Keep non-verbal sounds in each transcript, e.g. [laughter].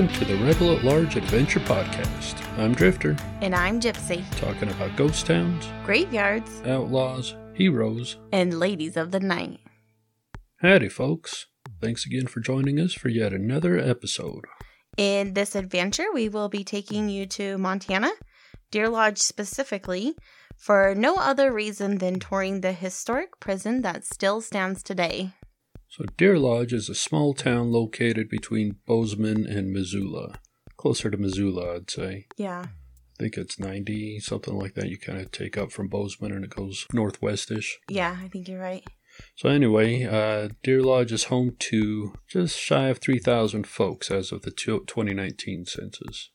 Welcome to the Rebel at Large Adventure Podcast. I'm Drifter, And I'm Gypsie. talking about ghost towns, Graveyards outlaws, heroes. and ladies of the night. Howdy, folks. Thanks again for joining us for yet another episode. In this adventure, we will be taking you to Montana, Deer Lodge specifically, for no other reason than touring the historic prison that still stands today. So, Deer Lodge is a small town located between Bozeman and Missoula. Closer to Missoula, I'd say. Yeah. I think it's 90, something like that. You kind of take up from Bozeman and it goes northwestish. Yeah, I think you're right. So anyway, uh, Deer Lodge is home to just shy of 3,000 folks as of the 2019 census.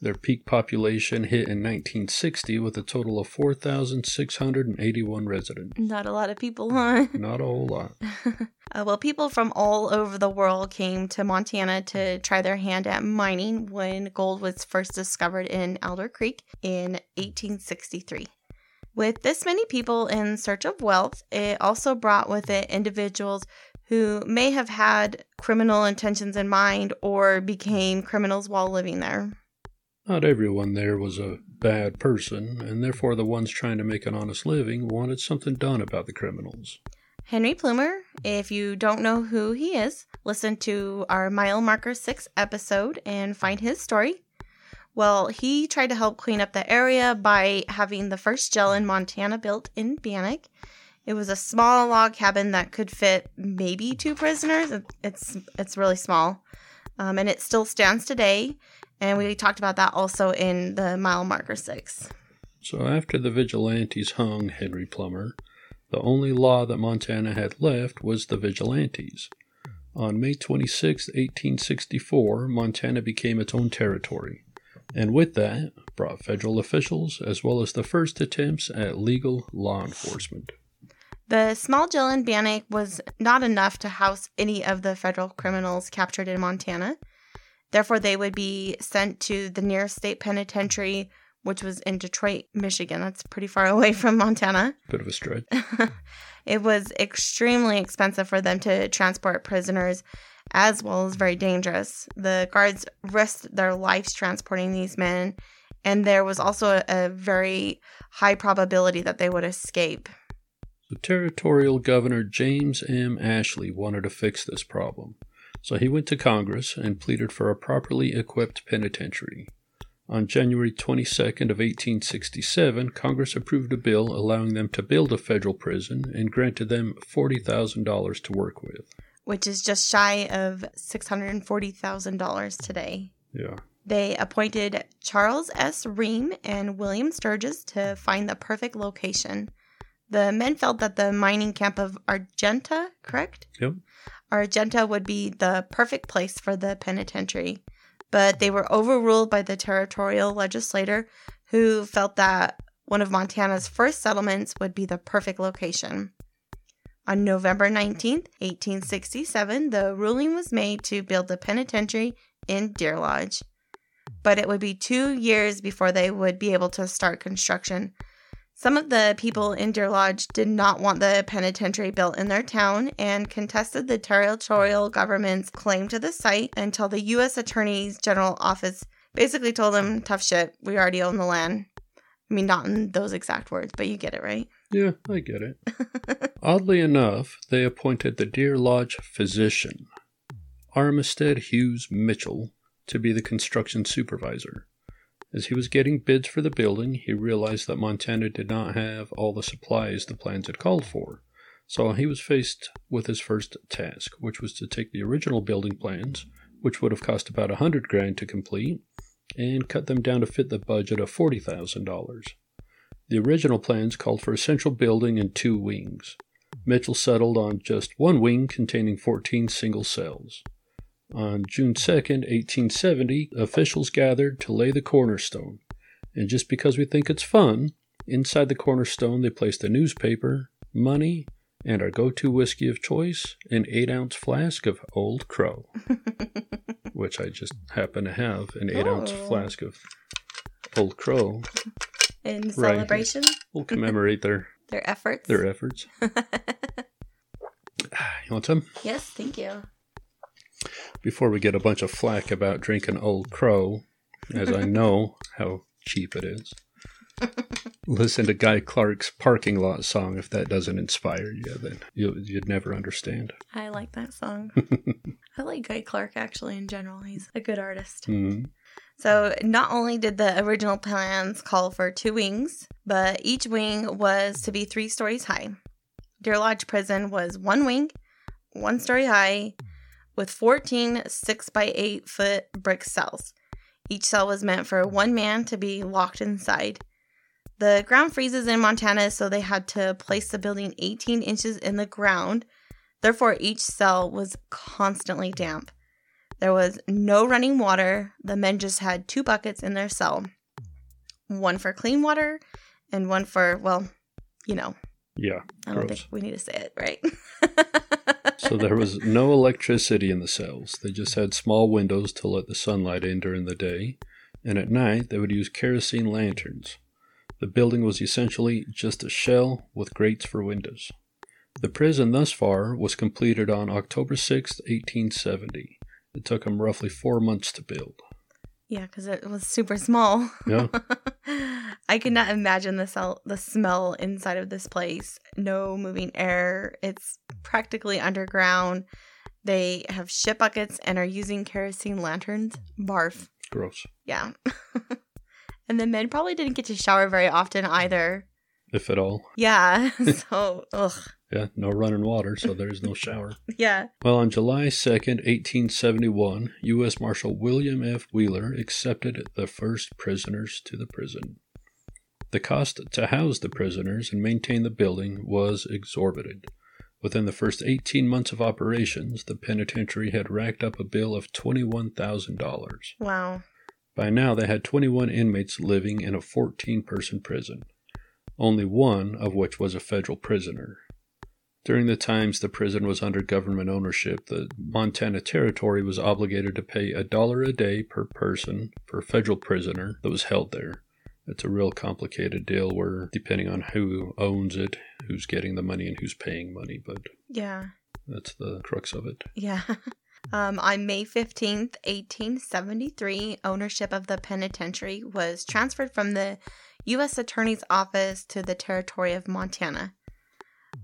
Their peak population hit in 1960 with a total of 4,681 residents. Not a lot of people, huh? [laughs] Not a whole lot. [laughs] Uh, well, people from all over the world came to Montana to try their hand at mining when gold was first discovered in Alder Creek in 1863. With this many people in search of wealth, it also brought with it individuals who may have had criminal intentions in mind or became criminals while living there. Not everyone there was a bad person, and therefore the ones trying to make an honest living wanted something done about the criminals. Henry Plummer, if you don't know who he is, listen to our Mile Marker 6 episode and find his story. Well, he tried to help clean up the area by having the first jail in Montana built in Bannack. It was a small log cabin that could fit maybe two prisoners. It's it's really small, um, and it still stands today. And we talked about that also in the Mile Marker Six. So after the vigilantes hung Henry Plummer, the only law that Montana had left was the vigilantes. On May 26, 1864, Montana became its own territory, and with that brought federal officials as well as the first attempts at legal law enforcement. The small jail in Bannack was not enough to house any of the federal criminals captured in Montana. Therefore, they would be sent to the nearest state penitentiary, which was in Detroit, Michigan. That's pretty far [laughs] away from Montana. Bit of a stretch. [laughs] it was extremely expensive for them to transport prisoners, as well as very dangerous. The guards risked their lives transporting these men, and there was also a, a very high probability that they would escape. The territorial governor James M. Ashley wanted to fix this problem, so he went to Congress and pleaded for a properly equipped penitentiary. On January 22nd of 1867, Congress approved a bill allowing them to build a federal prison and granted them $40,000 to work with. which is just shy of $640,000 today. Yeah. They appointed Charles S. Ream and William Sturgis to find the perfect location. The men felt that the mining camp of Argenta, correct? Yep. Argenta would be the perfect place for the penitentiary, but they were overruled by the territorial legislator who felt that one of Montana's first settlements would be the perfect location. On November 19th, 1867, the ruling was made to build the penitentiary in Deer Lodge. But it would be two years before they would be able to start construction. Some of the people in Deer Lodge did not want the penitentiary built in their town and contested the territorial government's claim to the site until the U.S. Attorney's General Office basically told them, tough shit, we already own the land. I mean, not in those exact words, but you get it, right? Yeah, I get it. [laughs] Oddly enough, they appointed the Deer Lodge physician, Armistead Hughes Mitchell, to be the construction supervisor. As he was getting bids for the building, he realized that Montana did not have all the supplies the plans had called for. So he was faced with his first task, which was to take the original building plans, which would have cost about a hundred grand to complete, and cut them down to fit the budget of forty thousand dollars. The original plans called for a central building and two wings. Mitchell settled on just one wing containing 14 single cells. On June 2nd, 1870, officials gathered to lay the cornerstone. And just because we think it's fun, inside the cornerstone they placed a newspaper, money, and our go to whiskey of choice, an 8 ounce flask of Old Crow, [laughs] which I just happen to have an 8 ounce Oh. flask of Old Crow. In Right. celebration, We'll commemorate their, [laughs] their efforts. their efforts. [laughs] Ah, you want some? yes, thank you. Before we get a bunch of flack about drinking Old Crow, as I know how cheap it is, [laughs] listen to Guy Clark's parking lot song. If that doesn't inspire you, then you, you'd never understand. I like that song. [laughs] I like Guy Clark actually in general. He's a good artist. hmm So, not only did the original plans call for two wings, but each wing was to be three stories high. Deer Lodge Prison was one wing, one story high, with 14 6 by 8 foot brick cells. Each cell was meant for one man to be locked inside. The ground freezes in Montana, so they had to place the building 18 inches in the ground. Therefore, each cell was constantly damp. There was no running water. The men just had two buckets in their cell one for clean water and one for, well, you know, Yeah. I don't Gross. think we need to say it, right? [laughs] So there was no electricity in the cells. They just had small windows to let the sunlight in during the day, and at night they would use kerosene lanterns. The building was essentially just a shell with grates for windows. The prison thus far was completed on October 6, 1870. It took them roughly four months to build. Yeah, because it was super small. Yeah. [laughs] I could not imagine the cell, the smell inside of this place. No moving air. It's practically underground. They have shit buckets and are using kerosene lanterns. Barf. Gross. Yeah. [laughs] and the men probably didn't get to shower very often either. If at all. Yeah. [laughs] [laughs] so, ugh. Yeah, no running water, so there's no shower. Yeah. Well, on July 2nd, 1871, U.S. Marshal William F. Wheeler accepted the first prisoners to the prison. The cost to house the prisoners and maintain the building was exorbitant. Within the first 18 months of operations, the penitentiary had racked up a bill of $21,000. Wow. By now, they had 21 inmates living in a 14 person prison, only one of which was a federal prisoner. During the times the prison was under government ownership, the Montana Territory was obligated to pay a dollar a day per person per federal prisoner that was held there. It's a real complicated deal where, depending on who owns it, who's getting the money, and who's paying money, but Yeah. that's the crux of it. Yeah. [laughs] Um, on May 15th, 1873, ownership of the penitentiary was transferred from the U.S. Attorney's Office to the Territory of Montana.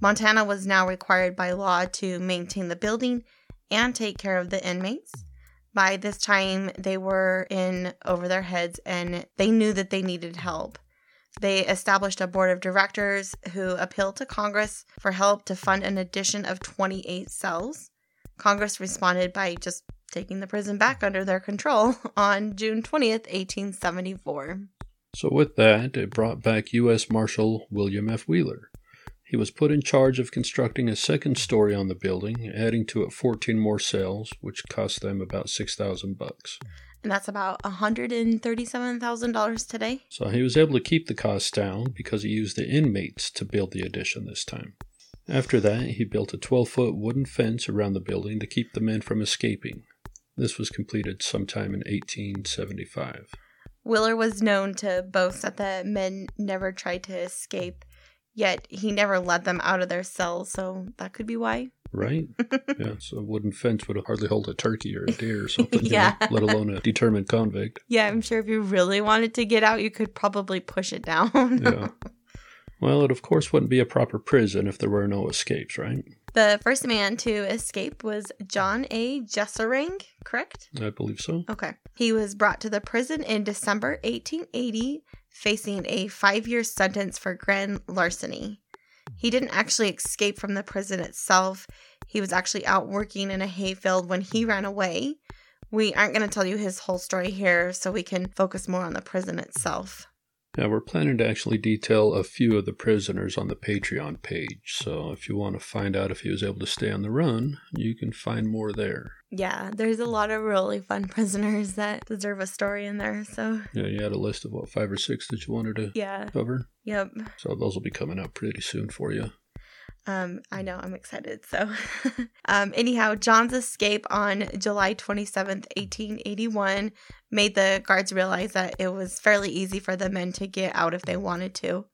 Montana was now required by law to maintain the building and take care of the inmates. By this time, they were in over their heads and they knew that they needed help. They established a board of directors who appealed to Congress for help to fund an addition of 28 cells. Congress responded by just taking the prison back under their control [laughs] on June 20th, 1874. So, with that, it brought back U.S. Marshal William F. Wheeler. He was put in charge of constructing a second story on the building, adding to it 14 more cells, which cost them about 6000 bucks. And that's about $137,000 today. So he was able to keep the cost down because he used the inmates to build the addition this time. After that, he built a 12 foot wooden fence around the building to keep the men from escaping. This was completed sometime in 1875. Wheeler was known to boast that the men never tried to escape, yet he never let them out of their cells, so that could be why. Right? [laughs] yeah, so a wooden fence would hardly hold a turkey or a deer or something, you know, Yeah. let alone a determined convict. [laughs] Yeah, I'm sure if you really wanted to get out, you could probably push it down. Yeah. Well, it of course wouldn't be a proper prison if there were no escapes, right? The first man to escape was John A. Jessering, correct? I believe so. Okay. He was brought to the prison in December 1880, facing a five year sentence for grand larceny. He didn't actually escape from the prison itself. He was actually out working in a hayfield when he ran away. We aren't going to tell you his whole story here, so we can focus more on the prison itself. Yeah, we're planning to actually detail a few of the prisoners on the Patreon page. So if you want to find out if he was able to stay on the run, you can find more there. Yeah, there's a lot of really fun [laughs] prisoners that deserve a story in there. So, Yeah, you had a list of what, five or six that you wanted to yeah. cover? Yep. So those will be coming out pretty soon for you. Um, I know, I'm excited. So, [laughs] um, anyhow, John's escape on July 27th, 1881, made the guards realize that it was fairly easy for the men to get out if they wanted to.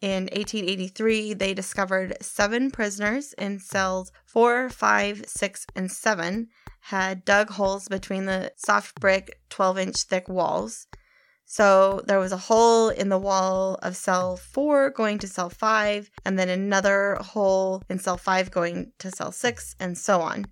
In 1883, they discovered seven prisoners in cells four, five, six, and 7, had dug holes between the soft brick 12 inch thick walls. So there was a hole in the wall of cell 4 going to cell 5, and then another hole in cell 5 going to cell 6, and so on.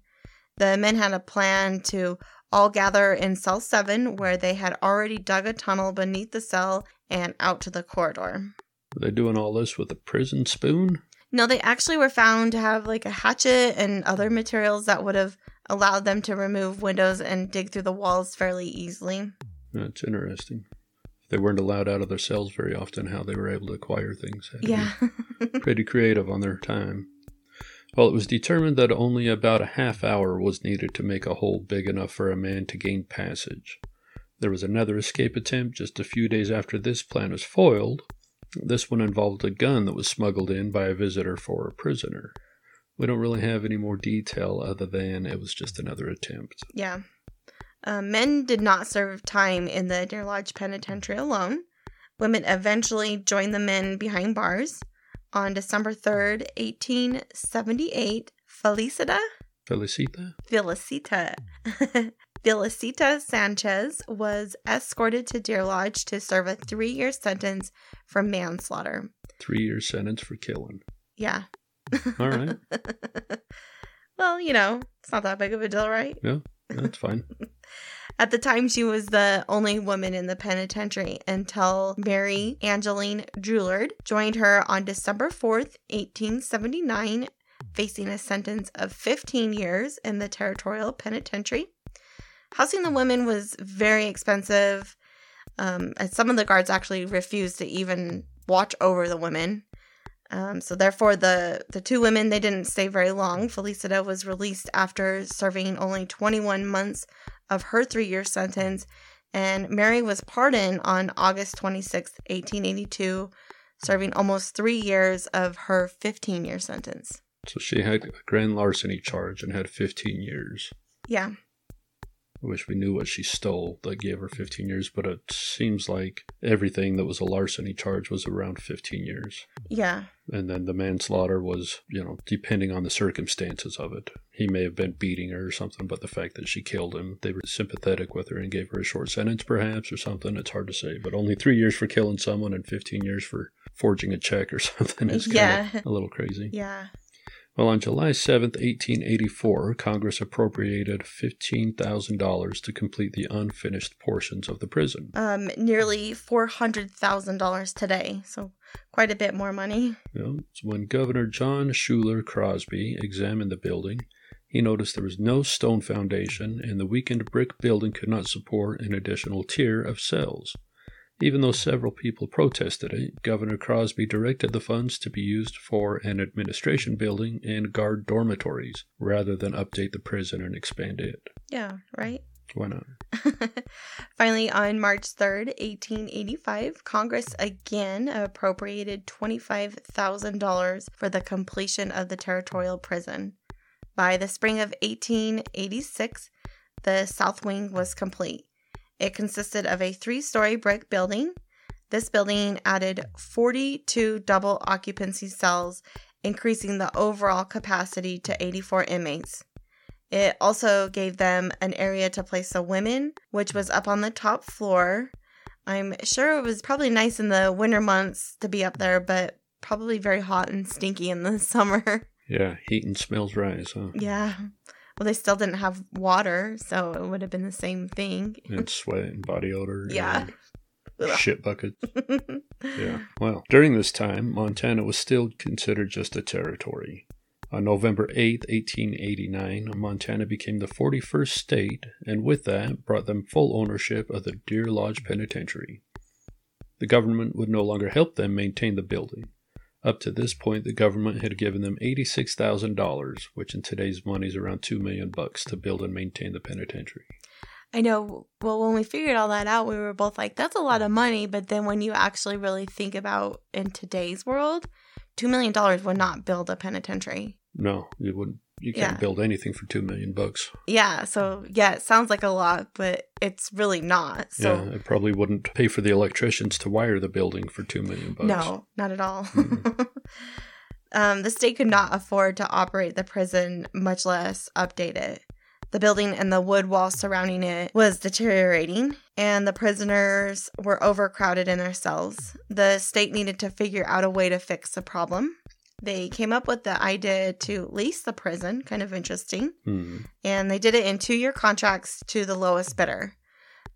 The men had a plan to all gather in cell 7, where they had already dug a tunnel beneath the cell and out to the corridor. Were they doing all this with a prison spoon? No, they actually were found to have like a hatchet and other materials that would have allowed them to remove windows and dig through the walls fairly easily. That's interesting. They weren't allowed out of their cells very often, how they were able to acquire things. Had Yeah. [laughs] pretty creative on their time. Well, it was determined that only about a half hour was needed to make a hole big enough for a man to gain passage. There was another escape attempt just a few days after this plan was foiled. This one involved a gun that was smuggled in by a visitor for a prisoner. We don't really have any more detail other than it was just another attempt. yeah. Uh, men did not serve time in the Deer Lodge Penitentiary alone. Women eventually joined the men behind bars. On December 3rd, 1878, Felicita Felicita? Felicita. [laughs] Felicita Sanchez was escorted to Deer Lodge to serve a three year sentence for manslaughter. Three year sentence for killing. Yeah. All right. [laughs] well, you know, it's not that big of a deal, right? Yeah, that's fine. [laughs] At the time, she was the only woman in the penitentiary until Mary Angeline Drulard joined her on December 4th, 1879, facing a sentence of 15 years in the territorial penitentiary. Housing the women was very expensive. Um, and some of the guards actually refused to even watch over the women. Um, so therefore, the the two women they didn't stay very long. Felicita was released after serving only 21 months of her three year sentence, and Mary was pardoned on August 26, 1882, serving almost three years of her 15 year sentence. So she had a grand larceny charge and had 15 years. Yeah, I wish we knew what she stole that gave her 15 years, but it seems like everything that was a larceny charge was around 15 years. yeah, And then the manslaughter was, you know, depending on the circumstances of it. He may have been beating her or something, but the fact that she killed him, they were sympathetic with her and gave her a short sentence, perhaps, or something. It's hard to say. But only three years for killing someone and 15 years for forging a check or [laughs] something is kind Yeah. of a little crazy. yeah. Well, on July 7th, 1884, Congress appropriated $15,000 to complete the unfinished portions of the prison. Um, nearly $400,000 today, so quite a bit more money. You know, when Governor John Schuyler Crosby examined the building, he noticed there was no stone foundation and the weakened brick building could not support an additional tier of cells. Even though several people protested it, Governor Crosby directed the funds to be used for an administration building and guard dormitories rather than update the prison and expand it. Yeah, right? Why not? [laughs] Finally, on March 3rd, 1885, Congress again appropriated $25,000 for the completion of the territorial prison. By the spring of 1886, the south wing was complete. It consisted of a three story brick building. This building added 42 double occupancy cells, increasing the overall capacity to 84 inmates. It also gave them an area to place the women, which was up on the top floor. I'm sure it was probably nice in the winter months to be up there, but probably very hot and stinky in the [laughs] summer. Yeah, heat and smells rise, huh? yeah. Well, they still didn't have water, so it would have been the same thing. And sweat and body odor. Yeah. and Shit buckets. [laughs] Yeah. Well, during this time, Montana was still considered just a territory. On November 8, 1889, Montana became the 41st state, and with that brought them full ownership of the Deer Lodge Penitentiary. The government would no longer help them maintain the building. Up to this point, the government had given them $86,000, which in today's money is around 2 million bucks to build and maintain the penitentiary. I know. Well, when we figured all that out, we were both like, that's a lot of money. But then when you actually really think about in today's world, $2 million would not build a penitentiary. No, it wouldn't. You can't Yeah. build anything for 2 million bucks. Yeah. So, yeah, it sounds like a lot, but it's really not. So, yeah, it probably wouldn't pay for the electricians to wire the building for two million bucks. no, not at all. Mm. [laughs] um, the state could not afford to operate the prison, much less update it. The building and the wood wall surrounding it was deteriorating, and the prisoners were overcrowded in their cells. The state needed to figure out a way to fix the problem. They came up with the idea to lease the prison, kind of interesting, Hmm. and they did it in two year contracts to the lowest bidder.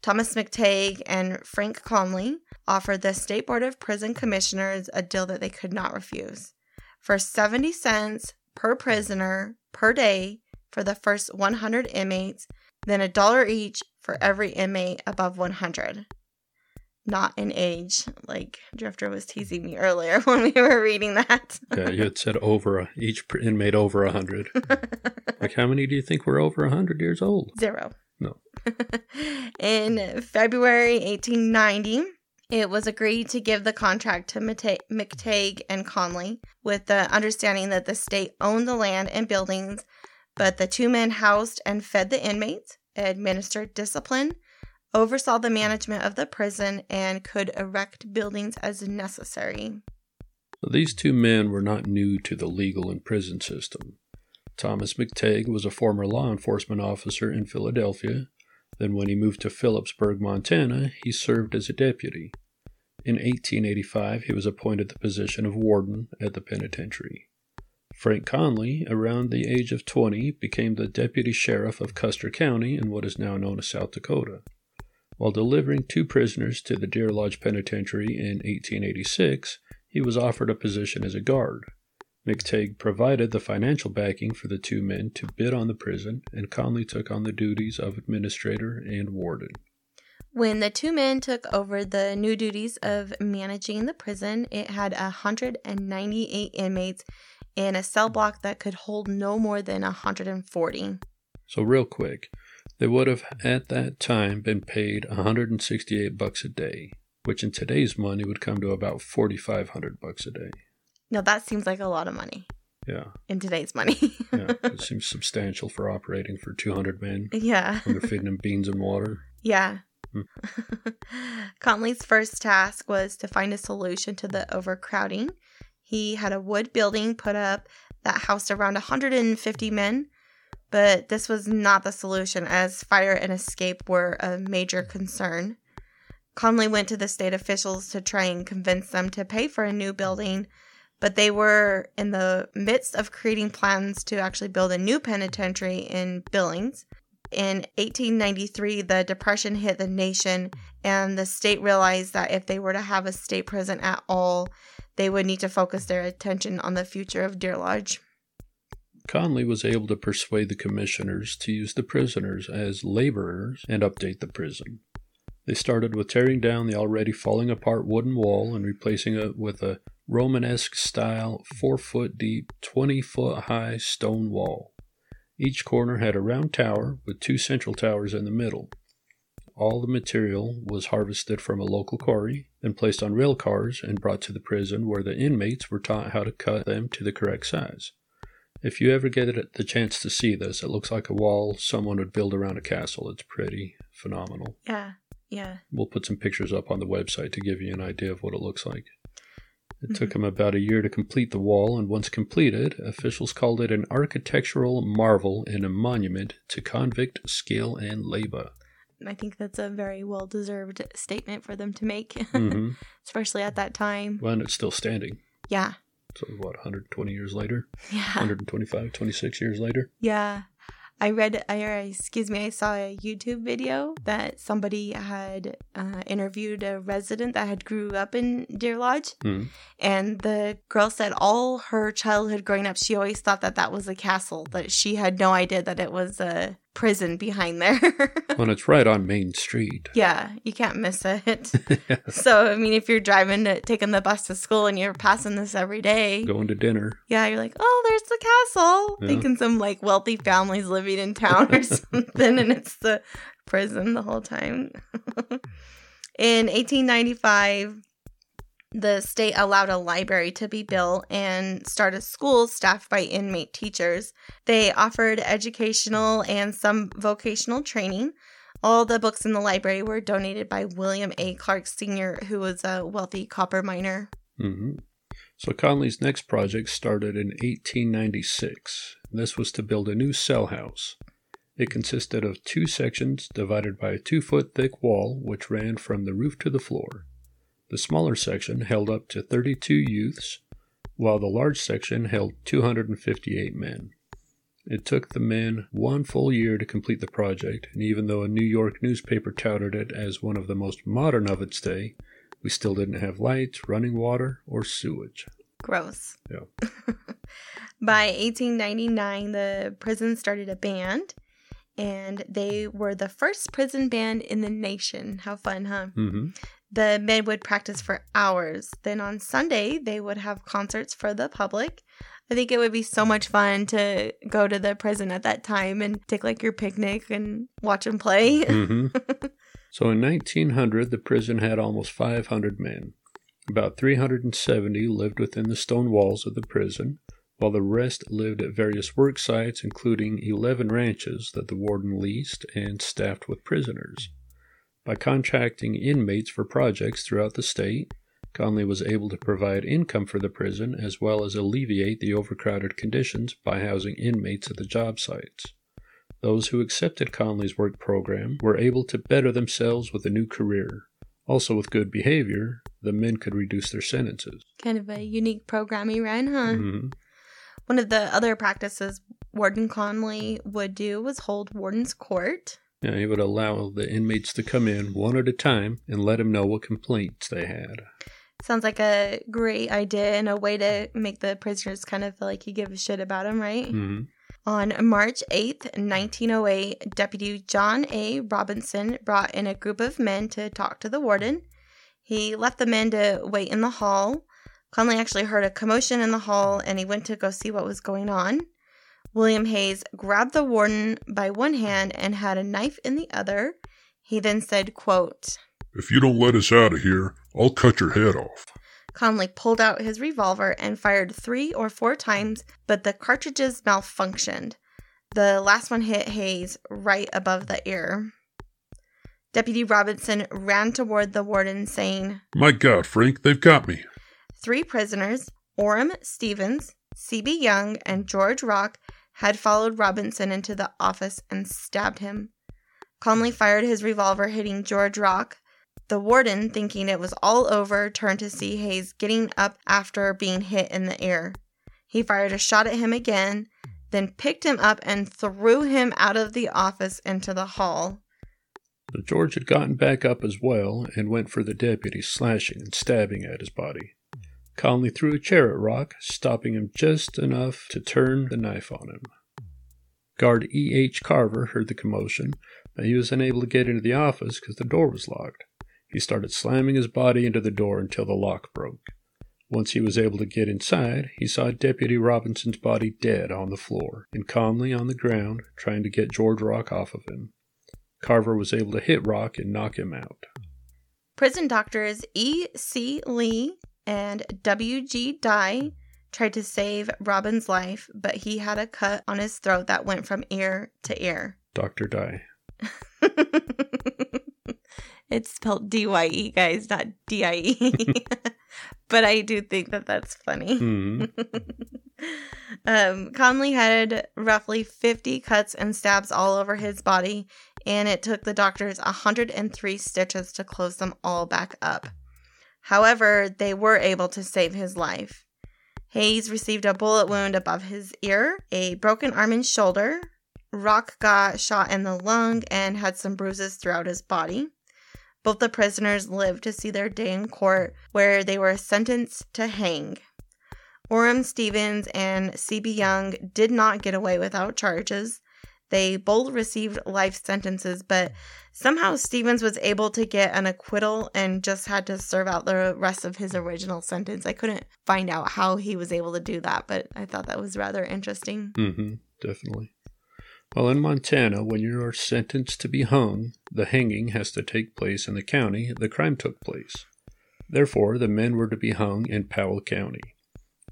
Thomas McTague and Frank Conley offered the State Board of Prison Commissioners a deal that they could not refuse. For 70 cents per prisoner per day for the first 100 inmates, then a dollar each for every inmate above 100. Not in age, like Drifter was teasing me earlier [laughs] when we were reading that. Yeah, you had said over a, each inmate over a hundred. [laughs] Like, how many do you think were over a hundred years old? Zero. No. [laughs] in February 1890, it was agreed to give the contract to McTague and Conley with the understanding that the state owned the land and buildings, but the two men housed and fed the inmates, administered discipline, oversaw the management of the prison, and could erect buildings as necessary. These two men were not new to the legal and prison system. Thomas McTague was a former law enforcement officer in Philadelphia. Then, when he moved to Philipsburg, Montana, he served as a deputy. In 1885, he was appointed the position of warden at the penitentiary. Frank Conley, around the age of 20, became the deputy sheriff of Custer County in what is now known as South Dakota. While delivering two prisoners to the Deer Lodge Penitentiary in 1886, he was offered a position as a guard. McTague provided the financial backing for the two men to bid on the prison, and Conley took on the duties of administrator and warden. When the two men took over the new duties of managing the prison, it had 198 inmates in a cell block that could hold no more than 140. So, real quick, they would have at that time been paid 168 bucks a day, which in today's money would come to about 4,500 bucks a day. Now, that seems like a lot of money Yeah, in today's money. [laughs] yeah, it seems substantial for operating for 200 men yeah. when they're feeding them beans and water. Yeah. Hmm. [laughs] Conley's first task was to find a solution to the overcrowding. He had a wood building put up that housed around 150 men, but this was not the solution as fire and escape were a major concern. Conley went to the state officials to try and convince them to pay for a new building, but they were in the midst of creating plans to actually build a new penitentiary in Billings. In 1893, the Depression hit the nation, and the state realized that if they were to have a state prison at all, they would need to focus their attention on the future of Deer Lodge. Conley was able to persuade the commissioners to use the prisoners as laborers and update the prison. They started with tearing down the already falling apart wooden wall and replacing it with a Romanesque style, 4 foot deep, 20 foot high stone wall. Each corner had a round tower with two central towers in the middle. All the material was harvested from a local quarry, then placed on rail cars and brought to the prison where the inmates were taught how to cut them to the correct size. If you ever get the chance to see this, it looks like a wall someone would build around a castle. It's pretty phenomenal. Yeah, yeah. We'll put some pictures up on the website to give you an idea of what it looks like. It took him about a year to complete the wall, and once completed, officials called it an architectural marvel and a monument to convict skill and labor. I think that's a very well deserved statement for them to make, [laughs] hmm especially at that time. And it's still standing. Yeah, So, what, 120 years later? [laughs] yeah. 125, 26 years later? Yeah. I read, I, or excuse me, I saw a YouTube video that somebody had uh, interviewed a resident that had grew up in Deer Lodge. Mhm. And the girl said all her childhood growing up, she always thought that that was a castle, that she had no idea that it was a prison behind there. [laughs] Well, it's right on Main Street. yeah, you can't miss it. [laughs] so, I mean, if you're driving to taking the bus to school and you're passing this every day, Going to dinner. yeah, you're like, oh, there's the castle. Yeah. Thinking some like wealthy families living in town or [laughs] something, and it's the prison the whole time. in 1895, the state allowed a library to be built and started schools staffed by inmate teachers. They offered educational and some vocational training. All the books in the library were donated by William A. Clark Sr., who was a wealthy copper miner. hmm So Conley's next project started in 1896. This was to build a new cell house. It consisted of two sections divided by a two foot thick wall which ran from the roof to the floor. The smaller section held up to 32 youths, while the large section held 258 men. It took the men one full year to complete the project, and even though a New York newspaper touted it as one of the most modern of its day, we still didn't have lights, running water, or sewage. Gross. Yeah. [laughs] By 1899, the prison started a band, and they were the first prison band in the nation. How fun, huh? hmm The men would practice for hours. Then on Sunday, they would have concerts for the public. I think it would be so much fun to go to the prison at that time and take like your picnic and watch them play. hmm [laughs] so in 1900, the prison had almost 500 men. About 370 lived within the stone walls of the prison, while the rest lived at various work sites, including 11 ranches that the warden leased and staffed with prisoners. By contracting inmates for projects throughout the state, Conley was able to provide income for the prison as well as alleviate the overcrowded conditions by housing inmates at the job sites. Those who accepted Conley's work program were able to better themselves with a new career. Also, with good behavior, the men could reduce their sentences. kind of a unique program he ran, huh? Mhm. One of the other practices Warden Conley would do was hold Warden's Court. Yeah, he would allow the inmates to come in one at a time and let him know what complaints they had. Sounds like a great idea and a way to make the prisoners kind of feel like you give a shit about them, right? hmm On March 8th, 1908, Deputy John A. Robinson brought in a group of men to talk to the warden. He left the men to wait in the hall. Conley actually heard a commotion in the hall and he went to go see what was going on. William Hayes grabbed the warden by one hand and had a knife in the other. He then said, quote, If you don't let us out of here, I'll cut your head off. Conley pulled out his revolver and fired three or four times, but the cartridges malfunctioned. The last one hit Hayes right above the ear. Deputy Robinson ran toward the warden, saying, My God, Frank, they've got me. Three prisoners, Orem Stevens, C.B. Young, and George Rock, had followed Robinson into the office and stabbed him. Conley fired his revolver, hitting George Rock. The warden, thinking it was all over, turned to see Hayes getting up after being hit in the ear. He fired a shot at him again, then picked him up and threw him out of the office into the hall. But George had gotten back up as well and went for the deputy, slashing and stabbing at his body. Conley threw a chair at Rock, stopping him just enough to turn the knife on him. Guard E. H. Carver heard the commotion, but he was unable to get into the office because the door was locked. He started slamming his body into the door until the lock broke. Once he was able to get inside, he saw Deputy Robinson's body dead on the floor, and Conley on the ground, trying to get George Rock off of him. Carver was able to hit Rock and knock him out. Prison doctors E. C. Lee and W. G. Dye tried to save Robin's life, but he had a cut on his throat that went from ear to ear. Dr. Dye. [laughs] it's spelled D Y E, guys, not D I E. [laughs] but I do think that that's funny. hmm [laughs] um, Conley had roughly 50 cuts and stabs all over his body, and it took the doctors 103 stitches to close them all back up. However, they were able to save his life. Hayes received a bullet wound above his ear, a broken arm and shoulder. Rock got shot in the lung and had some bruises throughout his body. Both the prisoners lived to see their day in court, where they were sentenced to hang. Orem Stevens and C.B. Young did not get away without charges. They both received life sentences, but somehow Stevens was able to get an acquittal and just had to serve out the rest of his original sentence. I couldn't find out how he was able to do that, but I thought that was rather interesting. Mm-hmm, Definitely. Well, in Montana, when you are sentenced to be hung, the hanging has to take place in the county the crime took place. Therefore, the men were to be hung in Powell County.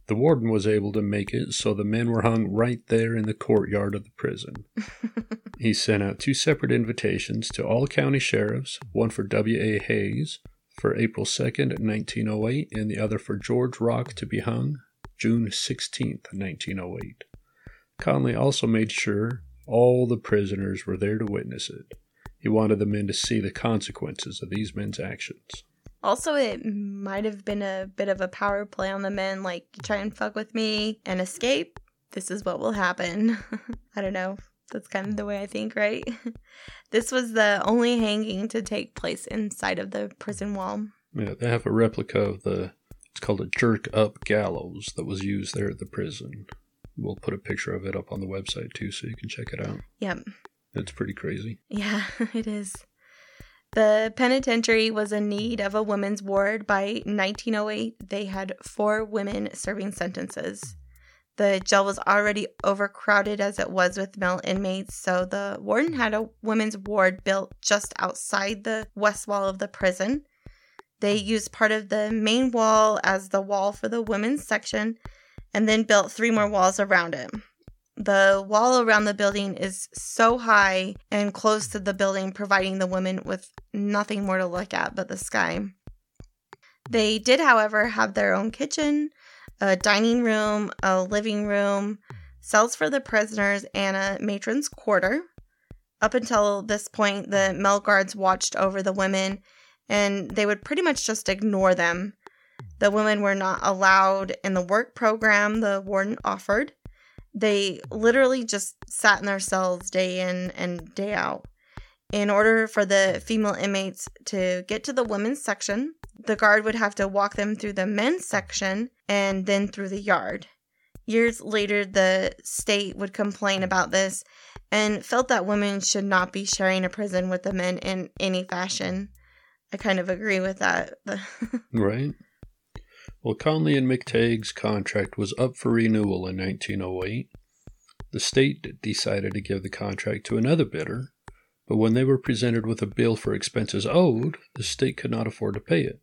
The warden was able to make it so the men were hung right there in the courtyard of the prison. [laughs] He sent out two separate invitations to all county sheriffs, one for W.A. Hayes for April 2nd, 1908, and the other for George Rock to be hung June 16th, 1908. Conley also made sure All the prisoners were there to witness it. He wanted the men to see the consequences of these men's actions. Also, it might have been a bit of a power play on the men, like, try and fuck with me and escape, this is what will happen. [laughs] I don't know. That's kind of the way I think, right? [laughs] this was the only hanging to take place inside of the prison wall. Yeah, they have a replica of the, it's called a jerk up gallows that was used there at the prison. We'll put a picture of it up on the website too so you can check it out. Yep. It's pretty crazy. Yeah, [laughs] it is. The penitentiary was in need of a women's ward. By 1908, they had four women serving sentences. The jail was already overcrowded as it was with male inmates, so the warden had a women's ward built just outside the west wall of the prison. They used part of the main wall as the wall for the women's section and then built three more walls around it. The wall around the building is so high and close to the building, providing the women with nothing more to look at but the sky. They did, however, have their own kitchen, a dining room, a living room, cells for the prisoners, and a matron's quarter. Up until this point, the male guards watched over the women and they would pretty much just ignore them. The women were not allowed in the work program the warden offered. They literally just sat in their cells day in and day out. In order for the female inmates to get to the women's section, the guard would have to walk them through the men's section and then through the yard. Years later, the state would complain about this and felt that women should not be sharing a prison with the men in any fashion. I kind of agree with that. [laughs] right. Well, Conley and McTague's contract was up for renewal in 1908. The state decided to give the contract to another bidder, but when they were presented with a bill for expenses owed, the state could not afford to pay it.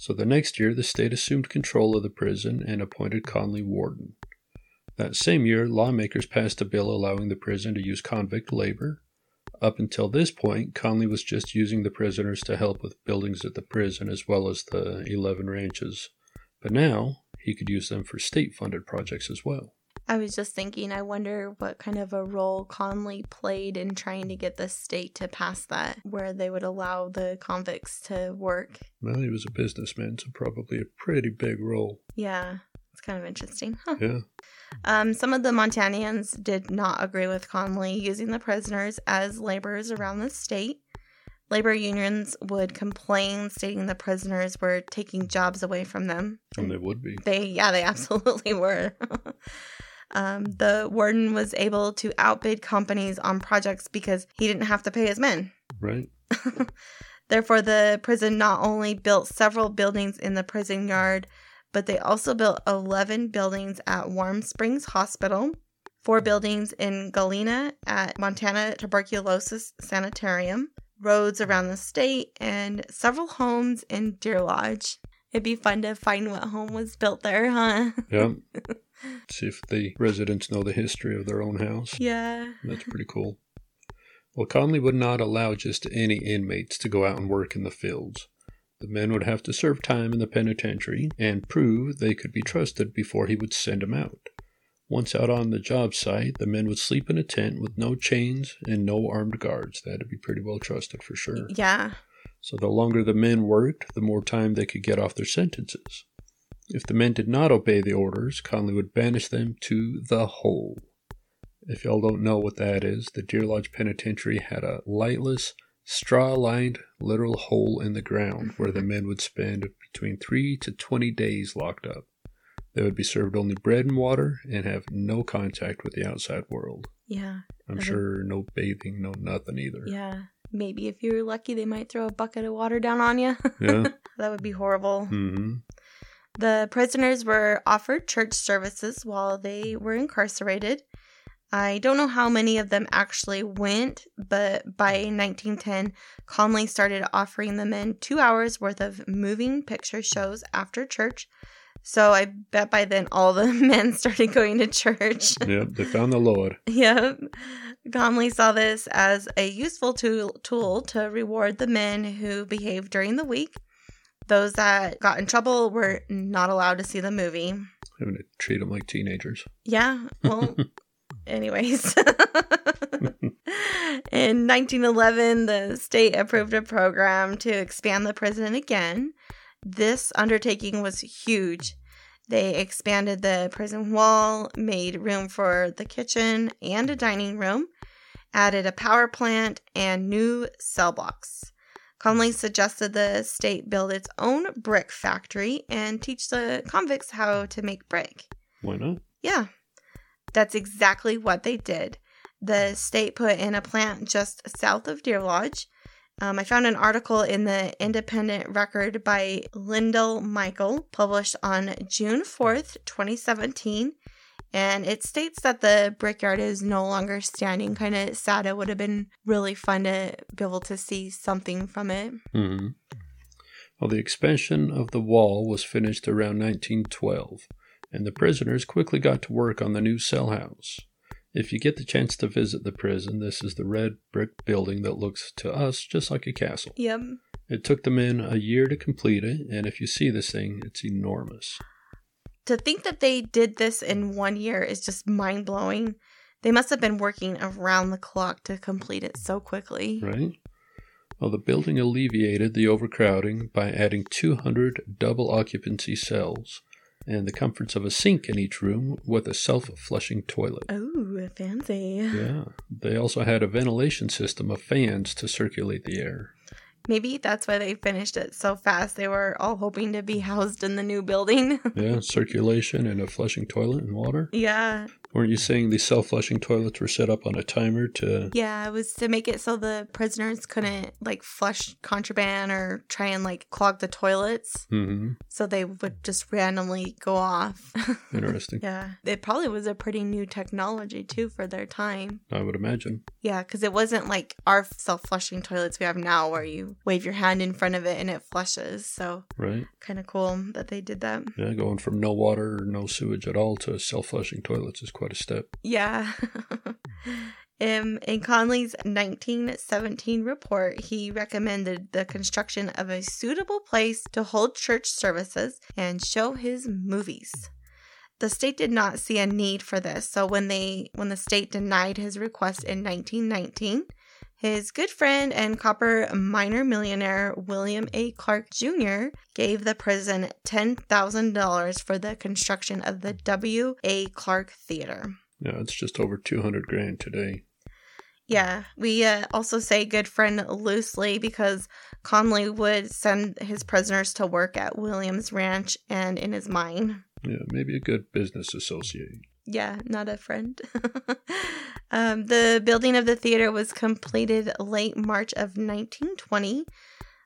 So the next year, the state assumed control of the prison and appointed Conley warden. That same year, lawmakers passed a bill allowing the prison to use convict labor. Up until this point, Conley was just using the prisoners to help with buildings at the prison as well as the 11 ranches. But now, he could use them for state funded projects as well. I was just thinking, I wonder what kind of a role Conley played in trying to get the state to pass that, where they would allow the convicts to work. Well, he was a businessman, so probably a pretty big role. Yeah, it's kind of interesting. Huh. Yeah. Um, some of the Montanans did not agree with Conley using the prisoners as laborers around the state. Labor unions would complain, stating the prisoners were taking jobs away from them. And they would be. They, yeah, they [laughs] absolutely were. [laughs] um, the warden was able to outbid companies on projects because he didn't have to pay his men. Right. [laughs] Therefore, the prison not only built several buildings in the prison yard, but they also built 11 buildings at Warm Springs Hospital, four buildings in Galena at Montana Tuberculosis Sanitarium, roads around the state, and several homes in Deer Lodge. It'd be fun to find what home was built there, huh? Yeah. [laughs] See if the residents know the history of their own house. Yeah. That's pretty cool. Well, Conley would not allow just any inmates to go out and work in the fields. The men would have to serve time in the penitentiary and prove they could be trusted before he would send them out. Once out on the job site, the men would sleep in a tent with no chains and no armed guards. That'd be pretty well trusted for sure. Yeah. So the longer the men worked, the more time they could get off their sentences. If the men did not obey the orders, Conley would banish them to the hole. If y'all don't know what that is, the Deer Lodge Penitentiary had a lightless, straw lined literal hole in the ground where the mm-hmm. men would spend between three to twenty days locked up. They would be served only bread and water and have no contact with the outside world. Yeah. I'm sure no bathing, no nothing either. Yeah. Maybe if you were lucky, they might throw a bucket of water down on you. [laughs] Yeah. that would be horrible. hmm The prisoners were offered church services while they were incarcerated. I don't know how many of them actually went, but by 1910, Conley started offering the men two hours worth of moving picture shows after church. So I bet by then all the [laughs] men started going to church. Yep, they found the Lord. [laughs] Yep. Conley saw this as a useful tool, tool to reward the men who behaved during the week. Those that got in trouble were not allowed to see the movie. Having to treat them like teenagers. Yeah, well, [laughs] anyways. In 1911, the state approved a program to expand the prison again. This undertaking was huge. They expanded the prison wall, made room for the kitchen and a dining room, added a power plant, and new cell blocks. Conley suggested the state build its own brick factory and teach the convicts how to make brick. Why not? Yeah, that's exactly what they did. The state put in a plant just south of Deer Lodge. Um, I found an article in the Independent Record by Lyndall Michael, published on June 4th, 2017. And it states that the brickyard is no longer standing. Kind of sad. It would have been really fun to be able to see something from it. Mm-hmm. Well, the expansion of the wall was finished around 1912, and the prisoners quickly got to work on the new cell house. If you get the chance to visit the prison, this is the red brick building that looks to us just like a castle. Yep. It took the men a year to complete it, and if you see this thing, it's enormous. To think that they did this in one year is just mind blowing. They must have been working around the clock to complete it so quickly. Right? Well, the building alleviated the overcrowding by adding 200 double occupancy cells and the comforts of a sink in each room with a self flushing toilet. Oh, fancy. Yeah. They also had a ventilation system of fans to circulate the air. Maybe that's why they finished it so fast. They were all hoping to be housed in the new building. [laughs] Yeah, circulation and a flushing toilet and water. yeah. Weren't you saying these self flushing toilets were set up on a timer to. Yeah, it was to make it so the prisoners couldn't like flush contraband or try and like clog the toilets. Mm-hmm. So they would just randomly go off. [laughs] Interesting. yeah. It probably was a pretty new technology too for their time. I would imagine. Yeah, because it wasn't like our self flushing toilets we have now where you wave your hand in front of it and it flushes. So Right? kind of cool that they did that. Yeah, going from no water or no sewage at all to self flushing toilets is quite a step. Yeah. [laughs] Um, in Conley's 1917 report, he recommended the construction of a suitable place to hold church services and show his movies. The state did not see a need for this, so when they when the state denied his request in 1919, his good friend and copper miner millionaire William A. Clark Jr. gave the prison $10,000 for the construction of the W. A. Clark Theater. Yeah, it's just over 200 grand today. Yeah, we uh, also say good friend loosely because Conley would send his prisoners to work at Williams Ranch and in his mine. Yeah, maybe a good business associate. Yeah, not a friend. [laughs] um, the building of the theater was completed late March of 1920.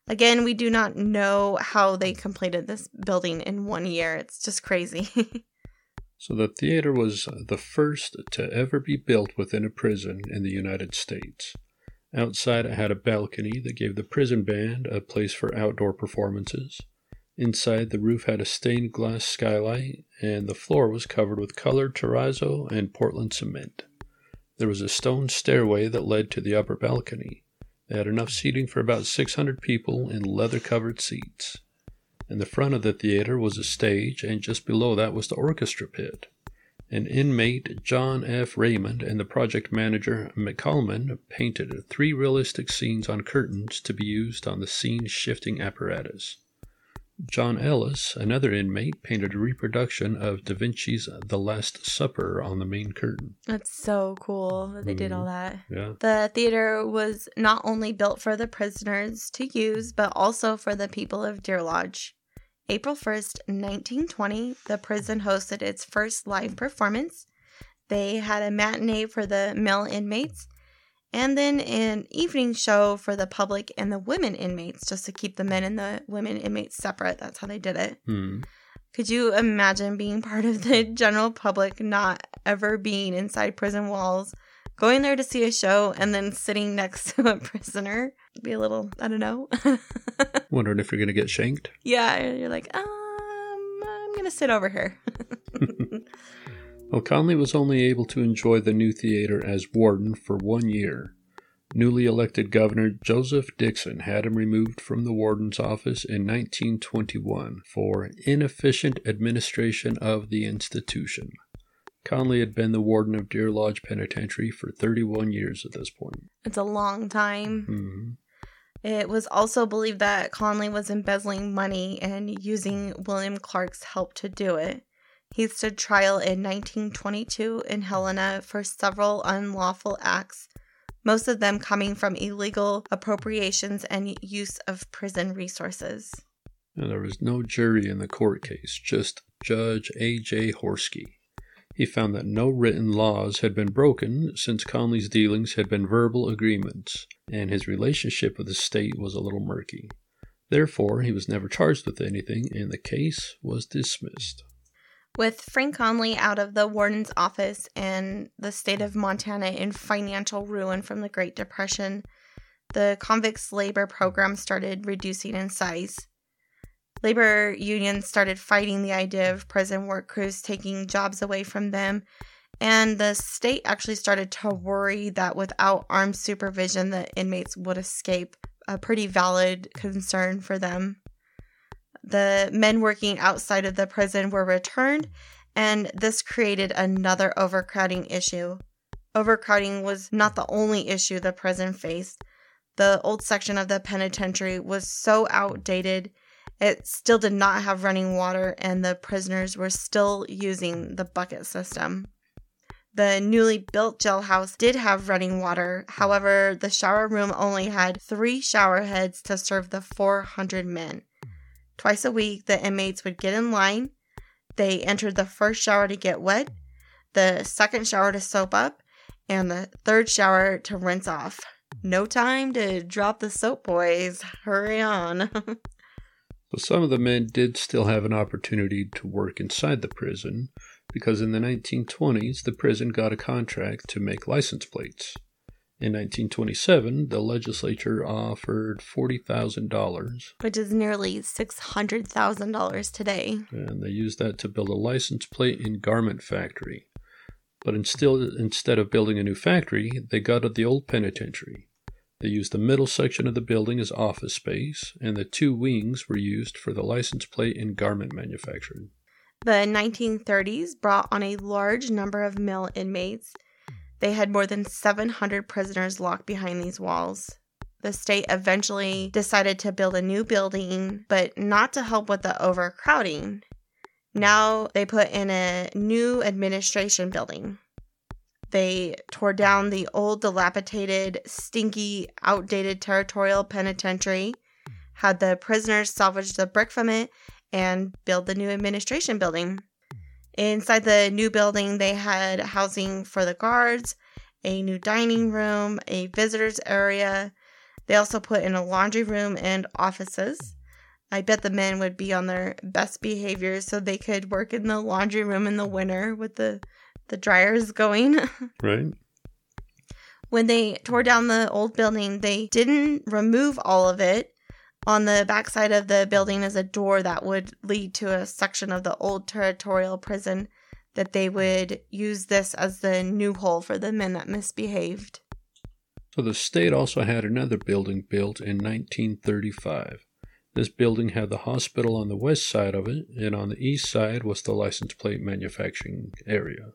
Again, we do not know how they completed this building in one year. It's just crazy. [laughs] So the theater was the first to ever be built within a prison in the United States. Outside, it had a balcony that gave the prison band a place for outdoor performances. Inside, the roof had a stained glass skylight, and the floor was covered with colored terrazzo and Portland cement. There was a stone stairway that led to the upper balcony. They had enough seating for about 600 people in leather covered seats. In the front of the theater was a stage, and just below that was the orchestra pit. An inmate, John F. Raymond, and the project manager, McCallman, painted three realistic scenes on curtains to be used on the scene shifting apparatus. John Ellis, another inmate, painted a reproduction of Da Vinci's The Last Supper on the main curtain. That's so cool that they did all mm-hmm. that. Yeah. The theater was not only built for the prisoners to use, but also for the people of Deer Lodge. April 1st, 1920, the prison hosted its first live performance. They had a matinee for the male inmates and then an evening show for the public and the women inmates, just to keep the men and the women inmates separate. That's how they did it. Hmm. Could you imagine being part of the [laughs] general public, not ever being inside prison walls, going there to see a show, and then sitting next [laughs] to a prisoner? Be a little, I don't know. [laughs] Wondering if you're going to get shanked? yeah, you're like, um, I'm gonna sit over here. Conley was only able to enjoy the new theater as warden for one year. Newly elected Governor Joseph Dixon had him removed from the warden's office in 1921 for inefficient administration of the institution. Conley had been the warden of Deer Lodge Penitentiary for 31 years at this point. It's a long time. hmm It was also believed that Conley was embezzling money and using William Clark's help to do it. He stood trial in 1922 in Helena for several unlawful acts, most of them coming from illegal appropriations and use of prison resources. And there was no jury in the court case, just Judge A.J. Horsky. He found that no written laws had been broken since Conley's dealings had been verbal agreements, and his relationship with the state was a little murky. Therefore, he was never charged with anything, and the case was dismissed. With Frank Conley out of the warden's office and the state of Montana in financial ruin from the Great Depression, the convicts' labor program started reducing in size. Labor unions started fighting the idea of prison work crews taking jobs away from them, and the state actually started to worry that without armed supervision, the inmates would escape, a pretty valid concern for them. The men working outside of the prison were returned, and this created another overcrowding issue. Overcrowding was not the only issue the prison faced. The old section of the penitentiary was so outdated, it still did not have running water, and the prisoners were still using the bucket system. The newly built jailhouse did have running water, however, the shower room only had three shower heads to serve the 400 men. Twice a week, the inmates would get in line. They entered the first shower to get wet, the second shower to soap up, and the third shower to rinse off. No time to drop the soap, boys. Hurry on. [laughs] So some of the men did still have an opportunity to work inside the prison because in the 1920s the prison got a contract to make license plates. In 1927, the legislature offered $40,000 Which is nearly $600,000 today. and they used that to build a license plate and garment factory. But instead, instead of building a new factory, they gutted the old penitentiary. They used the middle section of the building as office space, and the two wings were used for the license plate and garment manufacturing. The 1930s brought on a large number of male inmates. They had more than 700 prisoners locked behind these walls. The state eventually decided to build a new building, but not to help with the overcrowding. Now they put in a new administration building. They tore down the old, dilapidated, stinky, outdated territorial penitentiary, had the prisoners salvage the brick from it, and build the new administration building. Inside the new building, they had housing for the guards, a new dining room, a visitors area. They also put in a laundry room and offices. I bet the men would be on their best behavior so they could work in the laundry room in the winter with the, the dryers going. [laughs] Right? when they tore down the old building, they didn't remove all of it. On the backside of the building is a door that would lead to a section of the old territorial prison that they would use this as the new hole for the men that misbehaved. So the state also had another building built in 1935. This building had the hospital on the west side of it, and on the east side was the license plate manufacturing area.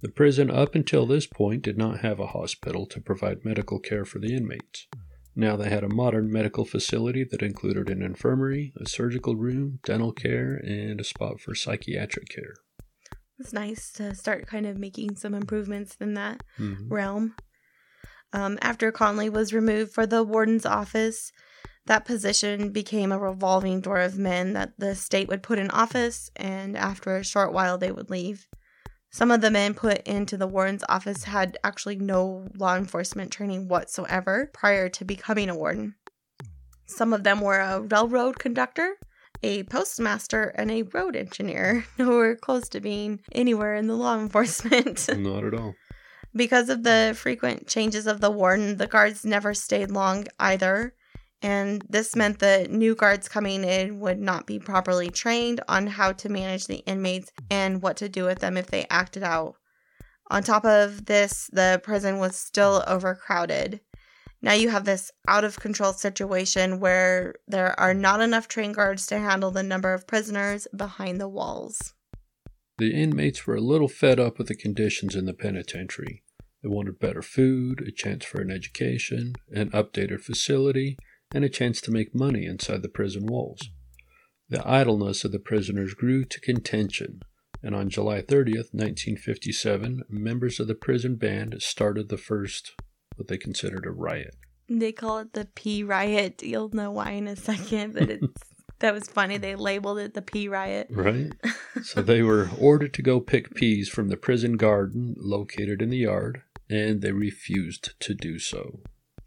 The prison up until this point did not have a hospital to provide medical care for the inmates. Now they had a modern medical facility that included an infirmary, a surgical room, dental care, and a spot for psychiatric care. It's nice to start kind of making some improvements in that Mhm. realm. Um, after Conley was removed for the warden's office, that position became a revolving door of men that the state would put in office, and after a short while, they would leave. Some of the men put into the warden's office had actually no law enforcement training whatsoever prior to becoming a warden. Some of them were a railroad conductor, a postmaster, and a road engineer. [laughs] Nowhere close to being anywhere in the law enforcement. [laughs] Not at all. Because of the frequent changes of the warden, the guards never stayed long either. And this meant that new guards coming in would not be properly trained on how to manage the inmates and what to do with them if they acted out. On top of this, the prison was still overcrowded. Now you have this out of control situation where there are not enough trained guards to handle the number of prisoners behind the walls. The inmates were a little fed up with the conditions in the penitentiary. They wanted better food, a chance for an education, an updated facility, and a chance to make money inside the prison walls. The idleness of the prisoners grew to contention, and on July 30th, 1957, members of the prison band started the first, what they considered a riot. They call it the P riot. You'll know why in a second, but it's [laughs] that was funny. They labeled it the P riot. Right. [laughs] so they were ordered to go pick peas from the prison garden located in the yard, and they refused to do so.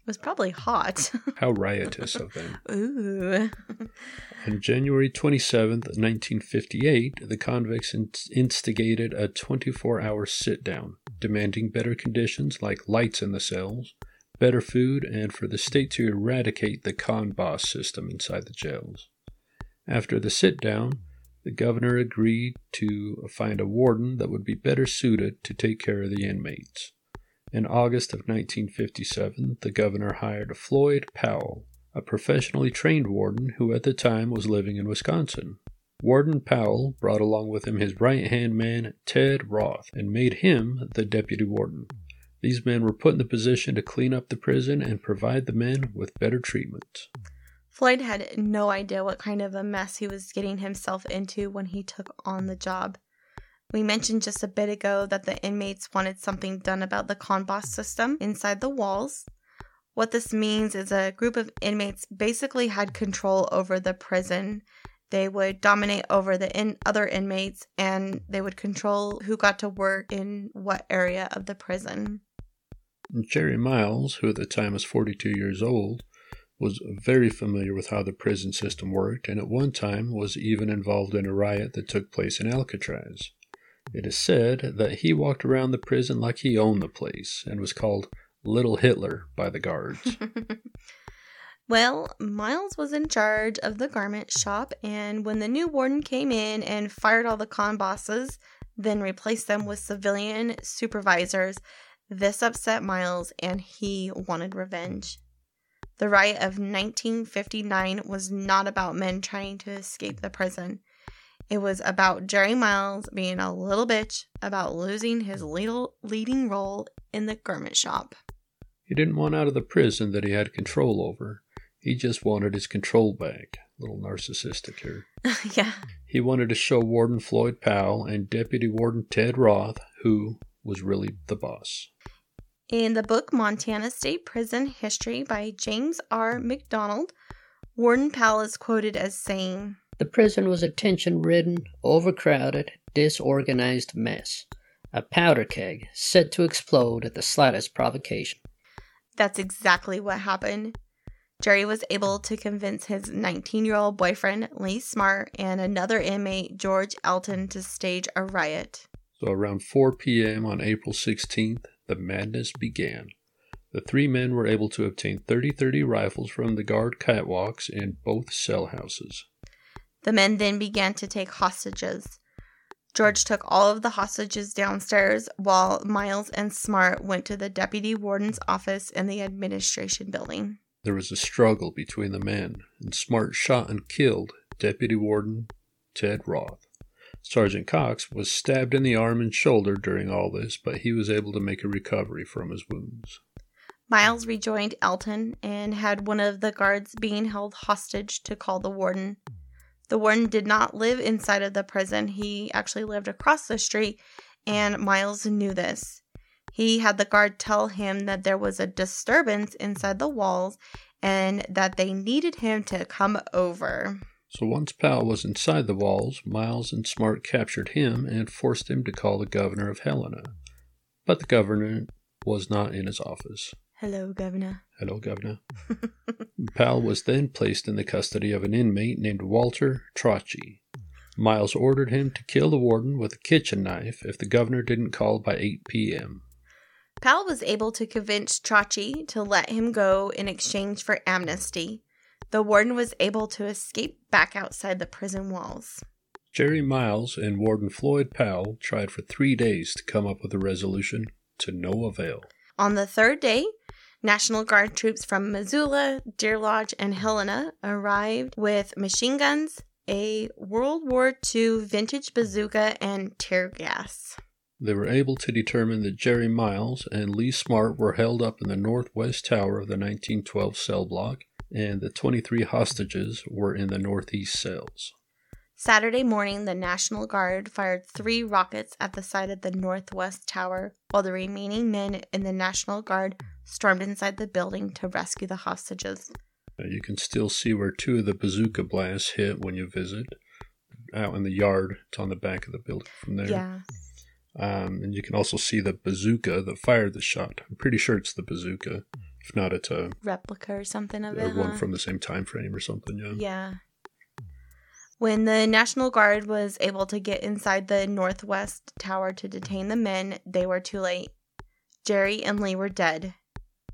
It was probably hot. [laughs] How riotous of them. Ooh. On January 27th, 1958, the convicts instigated a 24 hour sit down, demanding better conditions like lights in the cells, better food, and for the state to eradicate the con boss system inside the jails. After the sit down, the governor agreed to find a warden that would be better suited to take care of the inmates. In August of 1957, the governor hired Floyd Powell, a professionally trained warden who at the time was living in Wisconsin. Warden Powell brought along with him his right hand man, Ted Rothe, and made him the deputy warden. These men were put in the position to clean up the prison and provide the men with better treatment. Floyd had no idea what kind of a mess he was getting himself into when he took on the job. We mentioned just a bit ago that the inmates wanted something done about the con boss system inside the walls. What this means is a group of inmates basically had control over the prison. They would dominate over the in- other inmates and they would control who got to work in what area of the prison. Jerry Myles, who at the time was 42 years old, was very familiar with how the prison system worked and at one time was even involved in a riot that took place in Alcatraz. It is said that he walked around the prison like he owned the place and was called Little Hitler by the guards. [laughs] well, Myles was in charge of the garment shop, and when the new warden came in and fired all the con bosses, then replaced them with civilian supervisors, this upset Myles and he wanted revenge. The riot of 1959 was not about men trying to escape the prison. It was about Jerry Myles being a little bitch about losing his leading role in the garment shop. He didn't want out of the prison that he had control over. He just wanted his control back. A little narcissistic here. [laughs] yeah. He wanted to show Warden Floyd Powell and Deputy Warden Ted Rothe who was really the boss. In the book Montana State Prison History by James R. McDonald, Warden Powell is quoted as saying, the prison was a tension ridden, overcrowded, disorganized mess. A powder keg set to explode at the slightest provocation. That's exactly what happened. Jerry was able to convince his 19 year old boyfriend, Lee Smart, and another inmate, George Alton, to stage a riot. So around 4 p.m. on April 16th, the madness began. The three men were able to obtain 30 30 rifles from the guard catwalks in both cell houses. The men then began to take hostages. George took all of the hostages downstairs while Myles and Smart went to the deputy warden's office in the administration building. There was a struggle between the men, and Smart shot and killed Deputy Warden Ted Rothe. Sergeant Cox was stabbed in the arm and shoulder during all this, but he was able to make a recovery from his wounds. Myles rejoined Alton and had one of the guards being held hostage to call the warden. The warden did not live inside of the prison, he actually lived across the street, and Myles knew this. He had the guard tell him that there was a disturbance inside the walls and that they needed him to come over. So once Powell was inside the walls, Myles and Smart captured him and forced him to call the governor of Helena. But the governor was not in his office. Hello, Governor. Hello, Governor. Powell was then placed in the custody of an inmate named Walter Trocchi. Myles ordered him to kill the warden with a kitchen knife if the governor didn't call by 8 p.m. Powell was able to convince Trocchi to let him go in exchange for amnesty. The warden was able to escape back outside the prison walls. Jerry Myles and Warden Floyd Powell tried for three days to come up with a resolution to no avail. On the third day, National Guard troops from Missoula, Deer Lodge, and Helena arrived with machine guns, a World War II vintage bazooka and tear gas. They were able to determine that Jerry Myles and Lee Smart were held up in the northwest tower of the 1912 cell block, and the 23 hostages were in the northeast cells. Saturday morning, the National Guard fired three rockets at the side of the northwest tower, while the remaining men in the National Guard stormed inside the building to rescue the hostages. You can still see where two of the bazooka blasts hit when you visit out in the yard. It's on the back of the building from there. Yeah. Um, and you can also see the bazooka that fired the shot. I'm pretty sure it's the bazooka. If not, it's a, Replica or something of it. one huh? from the same time frame or something. Yeah. Yeah. When the National Guard was able to get inside the Northwest Tower to detain the men, they were too late. Jerry and Lee were dead.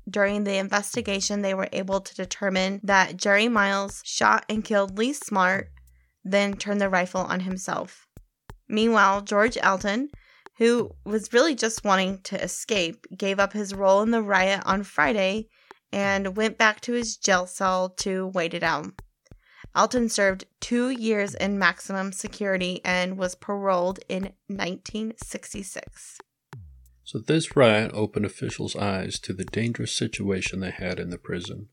During the investigation, they were able to determine that Jerry Myles shot and killed Lee Smart, then turned the rifle on himself. Meanwhile, George Alton, who was really just wanting to escape, gave up his role in the riot on Friday and went back to his jail cell to wait it out. Alton served two years in maximum security and was paroled in 1966. So this riot opened officials' eyes to the dangerous situation they had in the prison.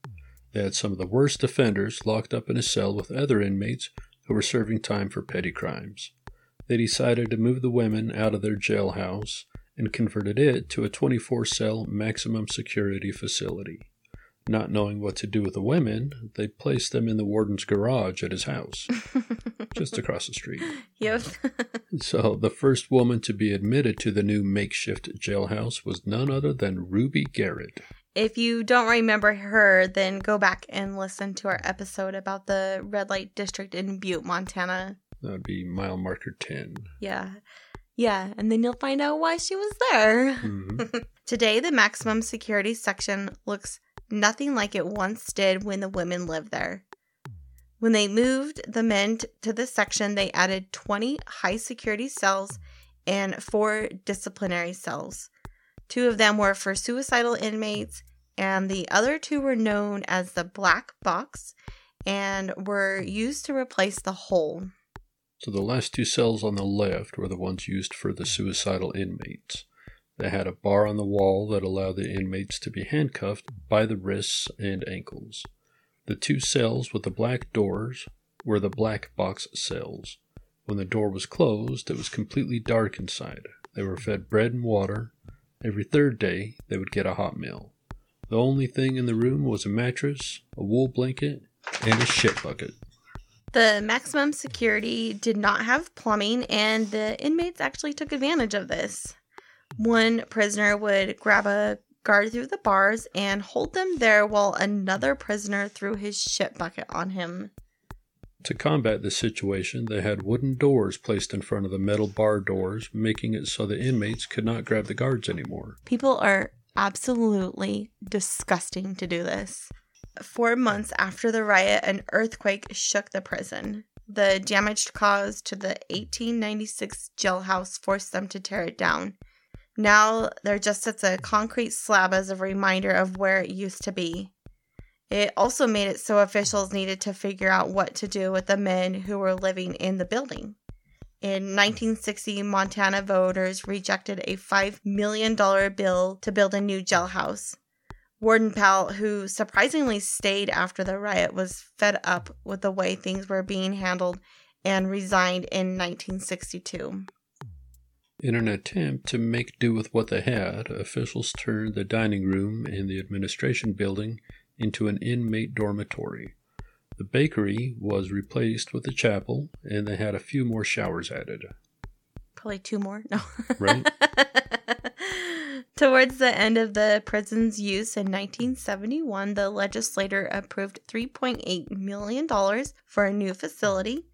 They had some of the worst offenders locked up in a cell with other inmates who were serving time for petty crimes. They decided to move the women out of their jailhouse and converted it to a 24 cell maximum security facility. Not knowing what to do with the women, they placed them in the warden's garage at his house, [laughs] just across the street. Yep. [laughs] So, the first woman to be admitted to the new makeshift jailhouse was none other than Ruby Garrett. if you don't remember her, then go back and listen to our episode about the red light district in Butte, Montana. That would be mile marker 10. Yeah. Yeah, and then you'll find out why she was there. Mhm. [laughs] Today, the maximum security section looks nothing like it once did when the women lived there. When they moved the men t- to this section, they added 20 high security cells and four disciplinary cells. Two of them were for suicidal inmates, and the other two were known as the black box and were used to replace the hole. So, the last two cells on the left were the ones used for the suicidal inmates. They had a bar on the wall that allowed the inmates to be handcuffed by the wrists and ankles. The two cells with the black doors were the black box cells. When the door was closed, it was completely dark inside. They were fed bread and water. Every third day, they would get a hot meal. The only thing in the room was a mattress, a wool blanket, and a shit bucket. The maximum security did not have plumbing, and the inmates actually took advantage of this. One prisoner would grab a guard through the bars and hold them there while another prisoner threw his shit bucket on him. To combat this situation, they had wooden doors placed in front of the metal bar doors, making it so the inmates could not grab the guards anymore. People are absolutely disgusting to do this. Four months after the riot, an earthquake shook the prison. The damage caused to the 1896 jailhouse forced them to tear it down. Now there just sits a concrete slab as a reminder of where it used to be. It also made it so officials needed to figure out what to do with the men who were living in the building. In 1960, Montana voters rejected a $5 million bill to build a new jailhouse. Warden Powell, who surprisingly stayed after the riot, was fed up with the way things were being handled and resigned in 1962. In an attempt to make do with what they had, officials turned the dining room and the administration building into an inmate dormitory. The bakery was replaced with a chapel, and they had a few more showers added. Probably two more. No. Right. [laughs] Towards the end of the prison's use in 1971, the legislature approved $3.8 million for a new facility.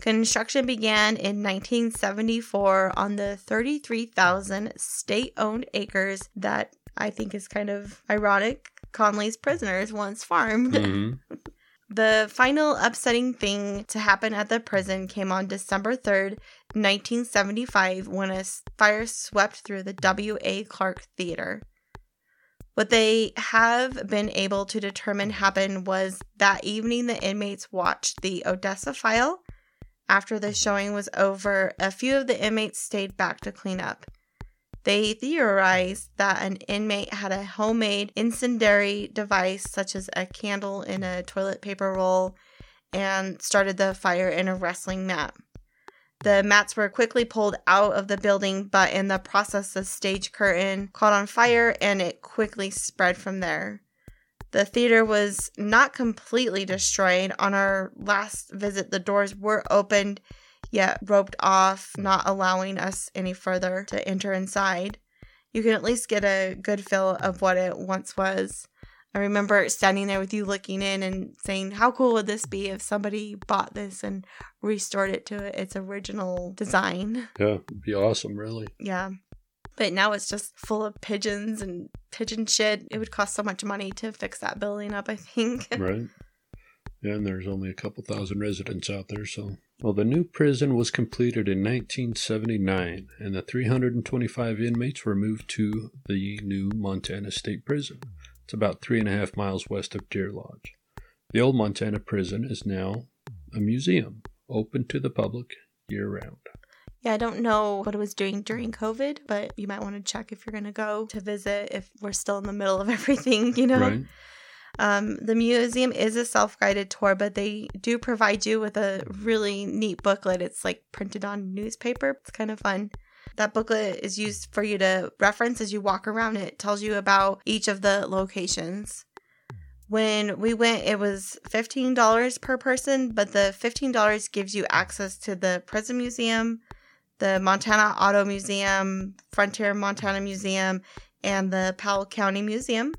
Construction began in 1974 on the 33,000 state owned acres that I think is kind of ironic. Conley's prisoners once farmed. [laughs] Mhm. The final upsetting thing to happen at the prison came on December 3rd, 1975, when a fire swept through the W.A. Clark Theater. What they have been able to determine happened was that evening the inmates watched the Odessa file, After the showing was over, a few of the inmates stayed back to clean up. They theorized that an inmate had a homemade incendiary device, such as a candle in a toilet paper roll, and started the fire in a wrestling mat. The mats were quickly pulled out of the building, but in the process, the stage curtain caught on fire and it quickly spread from there. The theater was not completely destroyed. On our last visit, the doors were opened yet roped off, not allowing us any further to enter inside. You can at least get a good feel of what it once was. I remember standing there with you looking in and saying, How cool would this be if somebody bought this and restored it to its original design? Yeah, it'd be awesome, really. Yeah. But now it's just full of pigeons and pigeon shit. It would cost so much money to fix that building up, I think. [laughs] Right. Yeah, and there's only a couple thousand residents out there, so. Well, the new prison was completed in 1979, and the 325 inmates were moved to the new Montana State Prison. It's about three and a half miles west of Deer Lodge. The old Montana prison is now a museum, open to the public year round. Yeah, I don't know what it was doing during COVID, but you might want to check if you're going to go to visit if we're still in the middle of [laughs] everything, you know? Right? Um, the museum is a self guided tour, but they do provide you with a really neat booklet. It's like printed on newspaper. It's kind of fun. That booklet is used for you to reference as you walk around. It tells you about each of the locations. When we went, it was $15 per person, but the $15 gives you access to the Prison Museum, the Montana Auto Museum, Frontier Montana Museum, and the Powell County Museum.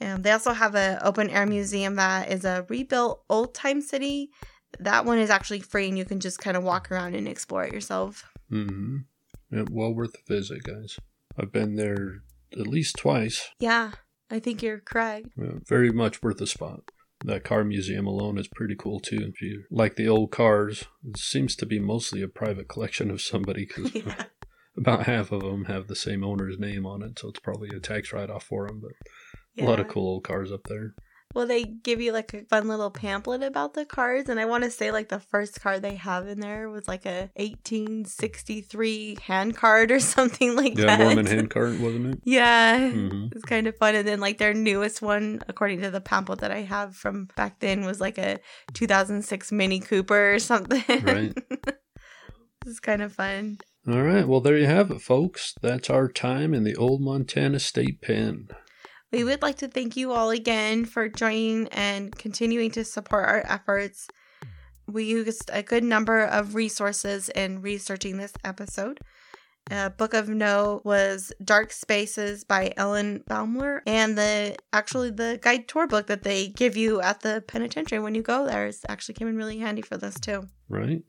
And they also have an open air museum that is a rebuilt old time city. That one is actually free and you can just kind of walk around and explore it yourself. Mm-hmm. Yeah, well worth a visit, guys. I've been there at least twice. Yeah, I think you're correct. Yeah, very much worth a spot. That car museum alone is pretty cool too. If you like the old cars, it seems to be mostly a private collection of somebody because [laughs] Yeah. about half of them have the same owner's name on it, so it's probably a tax write-off for them. But a lot of cool old cars up there. Well, they give you like a fun little pamphlet about the cards, and I want to say like the first card they have in there was like a 1863 hand card or [laughs] something like that. Yeah, that. Mormon handcart, wasn't it? [laughs] Yeah, hmm it's kind of fun. And then like their newest one, according to the pamphlet that I have from back then, was like a 2006 Mini Cooper or something. Right. [laughs] this is kind of fun. All right. Well, there you have it, folks. That's our time in the old Montana State Pen. We would like to thank you all again for joining and continuing to support our efforts. We used a good number of resources in researching this episode. A Book of note was Dark Spaces by Ellen Baumler, and the actually the guide tour book that they give you at the penitentiary when you go there is actually came in really handy for this too. right?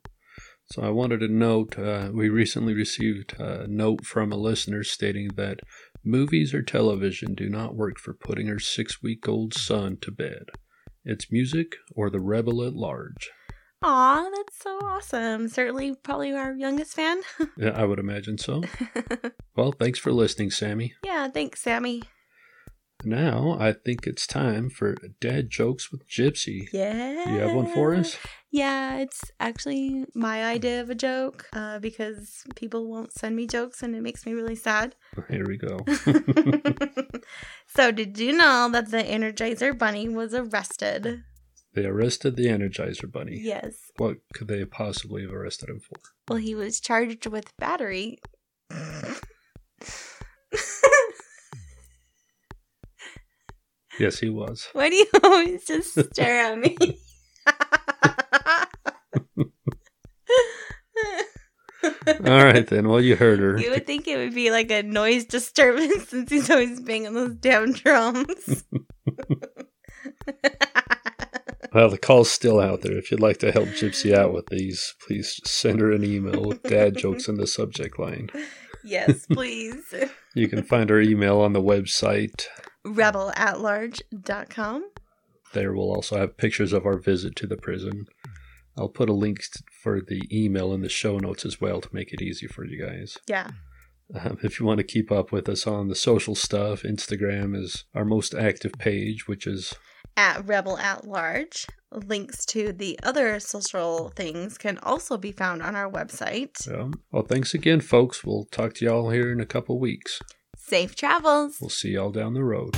So I wanted to note uh, we recently received a note from a listener stating that movies or television do not work for putting her six week old son to bed. It's music or the rebel at large. Aw, that's so awesome! Certainly, probably our youngest fan. [laughs] Yeah, I would imagine so. [laughs] Well, thanks for listening, Sammy. yeah, thanks, Sammy. Now I think it's time for dad jokes with Gypsie. Yeah. You have one for us? Yeah, it's actually my idea of a joke uh, because people won't send me jokes and it makes me really sad. Here we go. [laughs] [laughs] so, did you know that the Energizer Bunny was arrested? they arrested the Energizer Bunny. Yes. What could they possibly have arrested him for? Well, he was charged with battery. [laughs] Yes, he was. Why do you [laughs] always just [laughs] stare at me? All right, then. Well, you heard her. You would think it would be like a noise disturbance [laughs] since he's always banging those damn drums. Well, the call's still out there. If you'd like to help Gypsie out with these, please send her an email with dad jokes in the subject line. yes, please. You can find her email on the website. Rebel at large.com. There we'll also have pictures of our visit to the prison. I'll put a link for the email in the show notes as well to make it easy for you guys. Yeah. Um, if you want to keep up with us on the social stuff, Instagram is our most active page, which is at Rebel at Large. Links to the other social things can also be found on our website. Yeah. Well, thanks again, folks. We'll talk to y'all here in a couple weeks. Safe travels! We'll see y'all down the road.